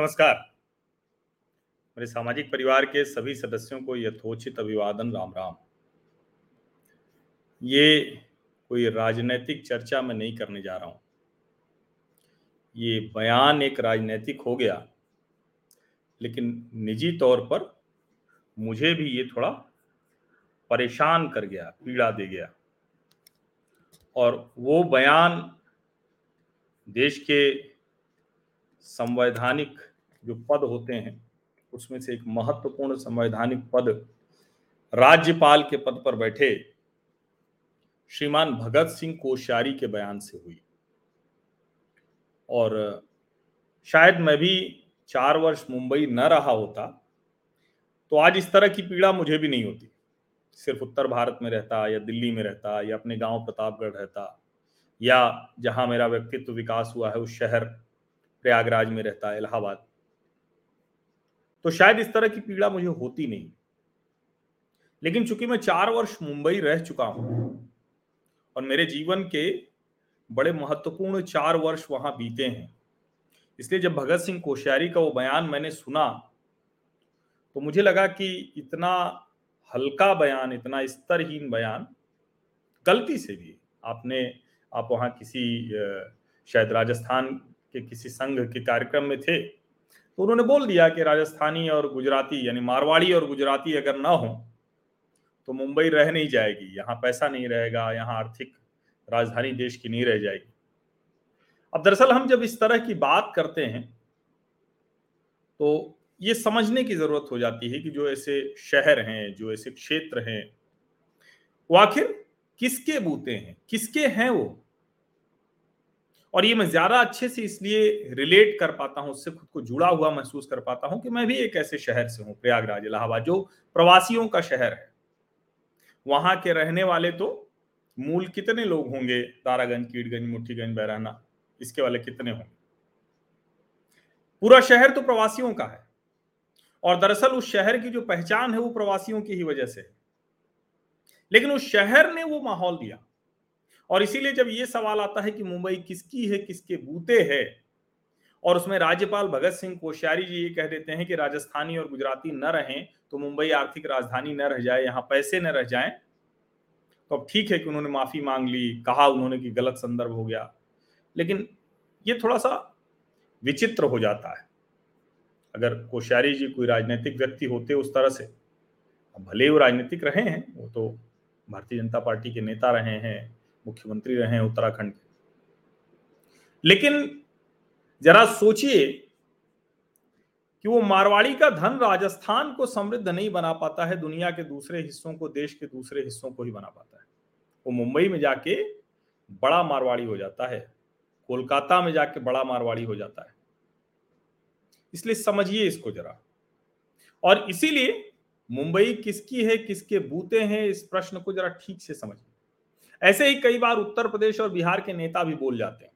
नमस्कार। मेरे सामाजिक परिवार के सभी सदस्यों को यथोचित अभिवादन, राम राम। ये कोई राजनीतिक चर्चा में नहीं करने जा रहा हूँ। ये बयान एक राजनीतिक हो गया, लेकिन निजी तौर पर मुझे भी ये थोड़ा परेशान कर गया, पीड़ा दे गया। और वो बयान देश के संवैधानिक जो पद होते हैं, उसमें से एक महत्वपूर्ण संवैधानिक पद राज्यपाल के पद पर बैठे श्रीमान भगत सिंह कोश्यारी के बयान से हुई। और शायद मैं भी चार वर्ष मुंबई न रहा होता तो आज इस तरह की पीड़ा मुझे भी नहीं होती। सिर्फ़ उत्तर भारत में रहता या दिल्ली में रहता या अपने गाँव प्रतापगढ़ रहता या जहाँ मेरा व्यक्तित्व विकास हुआ है, उस शहर प्रयागराज में रहता, इलाहाबाद। तो शायद इस तरह की पीड़ा मुझे होती नहीं। लेकिन चूँकि मैं चार वर्ष मुंबई रह चुका हूँ और मेरे जीवन के बड़े महत्वपूर्ण चार वर्ष वहाँ बीते हैं, इसलिए जब भगत सिंह कोश्यारी का वो बयान मैंने सुना तो मुझे लगा कि इतना हल्का बयान, इतना स्तरहीन बयान गलती से भी आपने, आप वहाँ किसी शायद राजस्थान के किसी संघ के कार्यक्रम में थे तो उन्होंने बोल दिया कि राजस्थानी और गुजराती, यानी मारवाड़ी और गुजराती अगर ना हो तो मुंबई रह नहीं जाएगी। यहाँ पैसा नहीं रहेगा, यहाँ आर्थिक राजधानी देश की नहीं रह जाएगी। अब दरअसल हम जब इस तरह की बात करते हैं तो ये समझने की ज़रूरत हो जाती है कि जो ऐसे शहर हैं, जो ऐसे क्षेत्र हैं, वो आखिर किसके बूते हैं? किसके हैं वो? और ये मैं ज़्यादा अच्छे से इसलिए रिलेट कर पाता हूँ, उससे खुद को जुड़ा हुआ महसूस कर पाता हूँ कि मैं भी एक ऐसे शहर से हूँ, प्रयागराज, इलाहाबाद, जो प्रवासियों का शहर है। वहाँ के रहने वाले तो मूल कितने लोग होंगे? तारागंज कीटगंज मुठीगंज बैराना, इसके वाले कितने होंगे? पूरा शहर तो प्रवासियों का है। और दरअसल उस शहर की जो पहचान है वो प्रवासियों की ही वजह से लेकिन उस शहर ने वो माहौल दिया। और इसीलिए जब ये सवाल आता है कि मुंबई किसकी है, किसके बूते है, और उसमें राज्यपाल भगत सिंह कोश्यारी जी ये कह देते हैं कि राजस्थानी और गुजराती न रहें तो मुंबई आर्थिक राजधानी न रह जाए, यहाँ पैसे न रह जाए तो अब ठीक है कि उन्होंने माफ़ी मांग ली, कहा उन्होंने कि गलत संदर्भ हो गया। लेकिन ये थोड़ा सा विचित्र हो जाता है। अगर कोश्यारी जी कोई राजनीतिक व्यक्ति होते उस तरह से, भले वो राजनीतिक रहे हैं, वो तो भारतीय जनता पार्टी के नेता रहे हैं मुख्यमंत्री रहे हैं उत्तराखंड के। लेकिन जरा सोचिए कि वो मारवाड़ी का धन राजस्थान को समृद्ध नहीं बना पाता है, दुनिया के दूसरे हिस्सों को, देश के दूसरे हिस्सों को ही बना पाता है। वो मुंबई में जाके बड़ा मारवाड़ी हो जाता है, कोलकाता में जाके बड़ा मारवाड़ी हो जाता है। इसलिए समझिए इसको जरा। और इसीलिए मुंबई किसकी है, किसके बूते हैं, इस प्रश्न को जरा ठीक से समझिए। ऐसे ही कई बार उत्तर प्रदेश और बिहार के नेता भी बोल जाते हैं।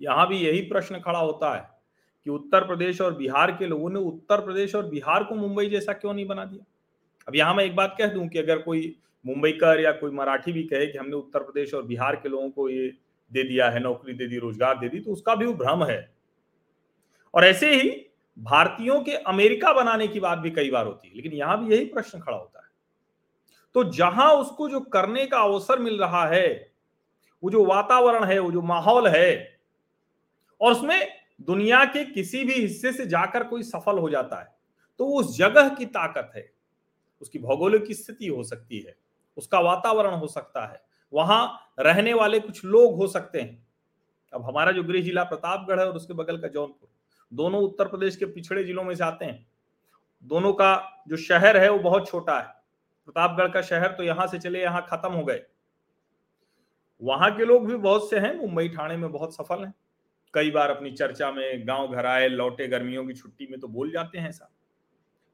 यहाँ भी यही प्रश्न खड़ा होता है कि उत्तर प्रदेश और बिहार के लोगों ने उत्तर प्रदेश और बिहार को मुंबई जैसा क्यों नहीं बना दिया? अब यहाँ मैं एक बात कह दूँ कि अगर कोई मुंबई कर या कोई मराठी भी कहे कि हमने उत्तर प्रदेश और बिहार के लोगों को ये दे दिया है, नौकरी दे दी, रोज़गार दे दी तो उसका भी भ्रम है। और ऐसे ही भारतीयों के अमेरिका बनाने की बात भी कई बार होती है, लेकिन यहाँ भी यही प्रश्न खड़ा होता है। तो जहाँ उसको जो करने का अवसर मिल रहा है, वो जो वातावरण है, वो जो माहौल है, और उसमें दुनिया के किसी भी हिस्से से जाकर कोई सफल हो जाता है तो उस जगह की ताकत है। उसकी भौगोलिक स्थिति हो सकती है, उसका वातावरण हो सकता है, वहाँ रहने वाले कुछ लोग हो सकते हैं। अब हमारा जो गृह जिला प्रतापगढ़ है और उसके बगल का जौनपुर, दोनों उत्तर प्रदेश के पिछड़े जिलों में से आते हैं। दोनों का जो शहर है, वो बहुत छोटा है। प्रतापगढ़ का शहर तो यहाँ से चले, यहाँ खत्म हो गए। वहाँ के लोग भी बहुत से हैं, मुंबई ठाणे में बहुत सफल हैं। कई बार अपनी चर्चा में गाँव घर आए, लौटे, गर्मियों की छुट्टी में तो बोल जाते हैं ऐसा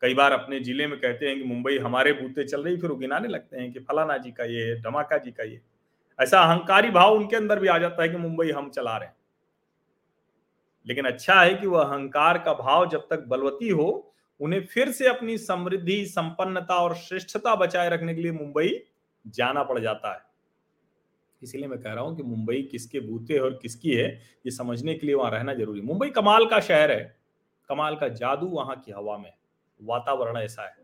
कई बार अपने ज़िले में कहते हैं कि मुंबई हमारे बूते चल रही, फिर गिनाने लगते हैं कि फलाना जी का ये है, धमाका जी का ये ऐसा अहंकारी भाव उनके अंदर भी आ जाता है कि मुंबई हम चला रहे हैं। लेकिन अच्छा है कि वह अहंकार का भाव जब तक बलवती हो उन्हें फिर से अपनी समृद्धि, संपन्नता और श्रेष्ठता बचाए रखने के लिए मुंबई जाना पड़ जाता है। इसीलिए मैं कह रहा हूँ कि मुंबई किसके बूते और किसकी है, ये समझने के लिए वहाँ रहना ज़रूरी। मुंबई कमाल का शहर है, कमाल का जादू वहाँ की हवा में, वातावरण ऐसा है।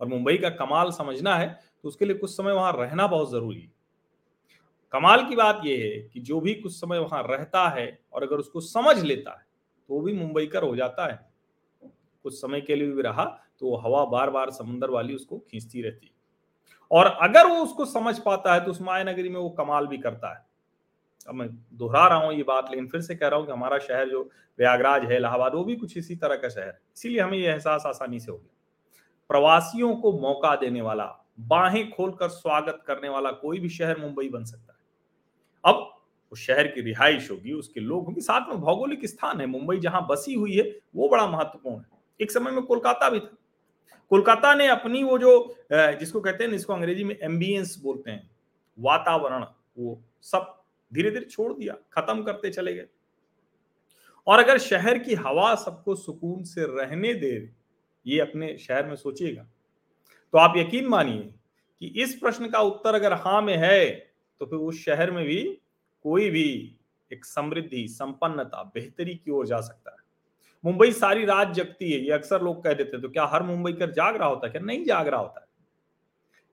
और मुंबई का कमाल समझना है तो उसके लिए कुछ समय वहाँ रहना बहुत ज़रूरी है। कमाल की बात यह है कि जो भी कुछ समय वहाँ रहता है और अगर उसको समझ लेता है तो वो भी मुंबई कर हो जाता है। कुछ समय के लिए भी रहा तो वो हवा बार बार समुन्द्र वाली उसको खींचती रहती। और अगर वो उसको समझ पाता है तो उस माया नगरी में वो कमाल भी करता है। अब मैं दोहरा रहा हूँ ये बात, लेकिन फिर से कह रहा हूँ कि हमारा शहर जो प्रयागराज है, इलाहाबाद, वो भी कुछ इसी तरह का शहर इसीलिए हमें ये एहसास आसानी से हो गया। प्रवासियों को मौका देने वाला, बाहें खोलकर स्वागत करने वाला कोई भी शहर मुंबई बन सकता है। अब उस शहर की रिहाइश होगी, उसके लोग होंगे साथ में भौगोलिक स्थान है। मुंबई जहाँ बसी हुई है, वो बड़ा महत्वपूर्ण है। एक समय में कोलकाता भी था। कोलकाता ने अपनी वो जो जिसको कहते हैं इसको अंग्रेज़ी में एम्बियंस बोलते हैं, वातावरण, वो सब धीरे धीरे छोड़ दिया, खत्म करते चले गए। और अगर शहर की हवा सबको सुकून से रहने दे, ये अपने शहर में सोचिएगा तो आप यकीन मानिए कि इस प्रश्न का उत्तर अगर हाँ में है तो फिर उस शहर में भी कोई भी एक समृद्धि, संपन्नता, बेहतरी की ओर जा सकता है। मुंबई सारी रात जगती है, ये अक्सर लोग कह देते तो क्या हर मुंबई कर जाग रहा होता है? क्या? नहीं जाग रहा होता। है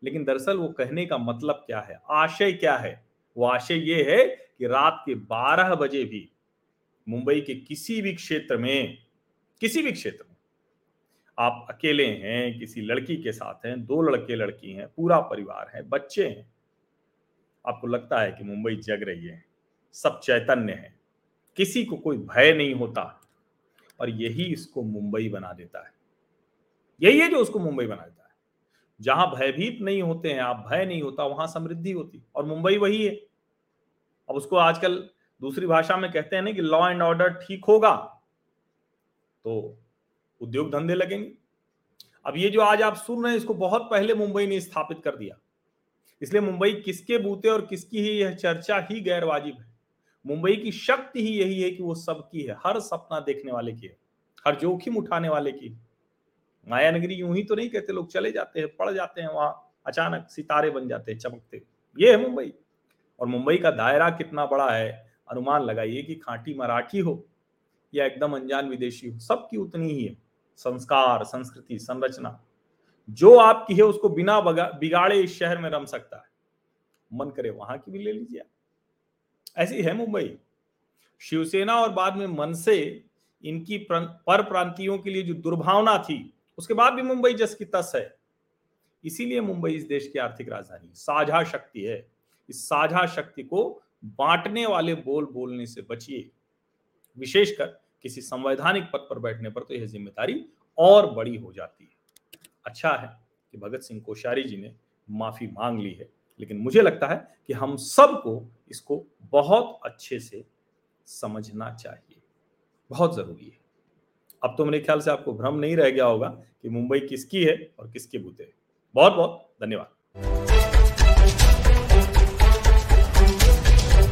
लेकिन दरअसल वो कहने का मतलब क्या है? आशय क्या है? वो आशय ये है कि रात के 12 बजे भी मुंबई के किसी भी क्षेत्र में, किसी भी क्षेत्र में आप अकेले हैं, किसी लड़की के साथ हैं, दो लड़के, लड़की हैं, पूरा परिवार है, बच्चे हैं, आपको लगता है कि मुंबई जग रही है, सब चैतन्य है, किसी को कोई भय नहीं होता और यही इसको मुंबई बना देता है। यही है जो उसको मुंबई बना देता है। जहाँ भयभीत नहीं होते हैं, आप भय नहीं होता, वहाँ समृद्धि होती और मुंबई वही है। अब उसको आजकल दूसरी भाषा में कहते हैं ना कि लॉ एंड ऑर्डर ठीक होगा तो उद्योग धंधे लगेंगे। अब ये जो आज आप सुन रहे हैं, इसको बहुत पहले मुंबई ने स्थापित कर दिया। इसलिए मुंबई किसके बूते और किसकी ही यह चर्चा ही गैर वाजिब है। मुंबई की शक्ति ही यही है कि वो सबकी है, हर सपना देखने वाले की है, हर जोखिम उठाने वाले की माया नगरी यूँ ही तो नहीं कहते, लोग चले जाते हैं, पड़ जाते हैं वहाँ, अचानक सितारे बन जाते हैं, चमकते ये है मुंबई। और मुंबई का दायरा कितना बड़ा है, अनुमान लगाइए कि खांटी मराठी हो या एकदम अनजान विदेशी हो, सबकी उतनी ही है। संस्कार, संस्कृति, संरचना, जो आपकी है उसको बिना बिगाड़े इस शहर में रम सकता है। मन करे वहाँ की भी ले लीजिए ऐसी है मुंबई। शिवसेना और बाद में मन से इनकी पर प्रांतियों के लिए जो दुर्भावना थी, उसके बाद भी मुंबई जस की तस है। इसीलिए मुंबई इस देश की आर्थिक राजधानी साझा शक्ति है। इस साझा शक्ति को बांटने वाले बोल बोलने से बचिए। विशेषकर किसी संवैधानिक पद पर बैठने पर तो यह ज़िम्मेदारी और बड़ी हो जाती है। अच्छा है कि भगत सिंह कोश्यारी जी ने माफ़ी मांग ली है, लेकिन मुझे लगता है कि हम सबको इसको बहुत अच्छे से समझना चाहिए। बहुत ज़रूरी है। अब तो मेरे ख्याल से आपको भ्रम नहीं रह गया होगा कि मुंबई किसकी है और किसके बूते है। बहुत बहुत धन्यवाद।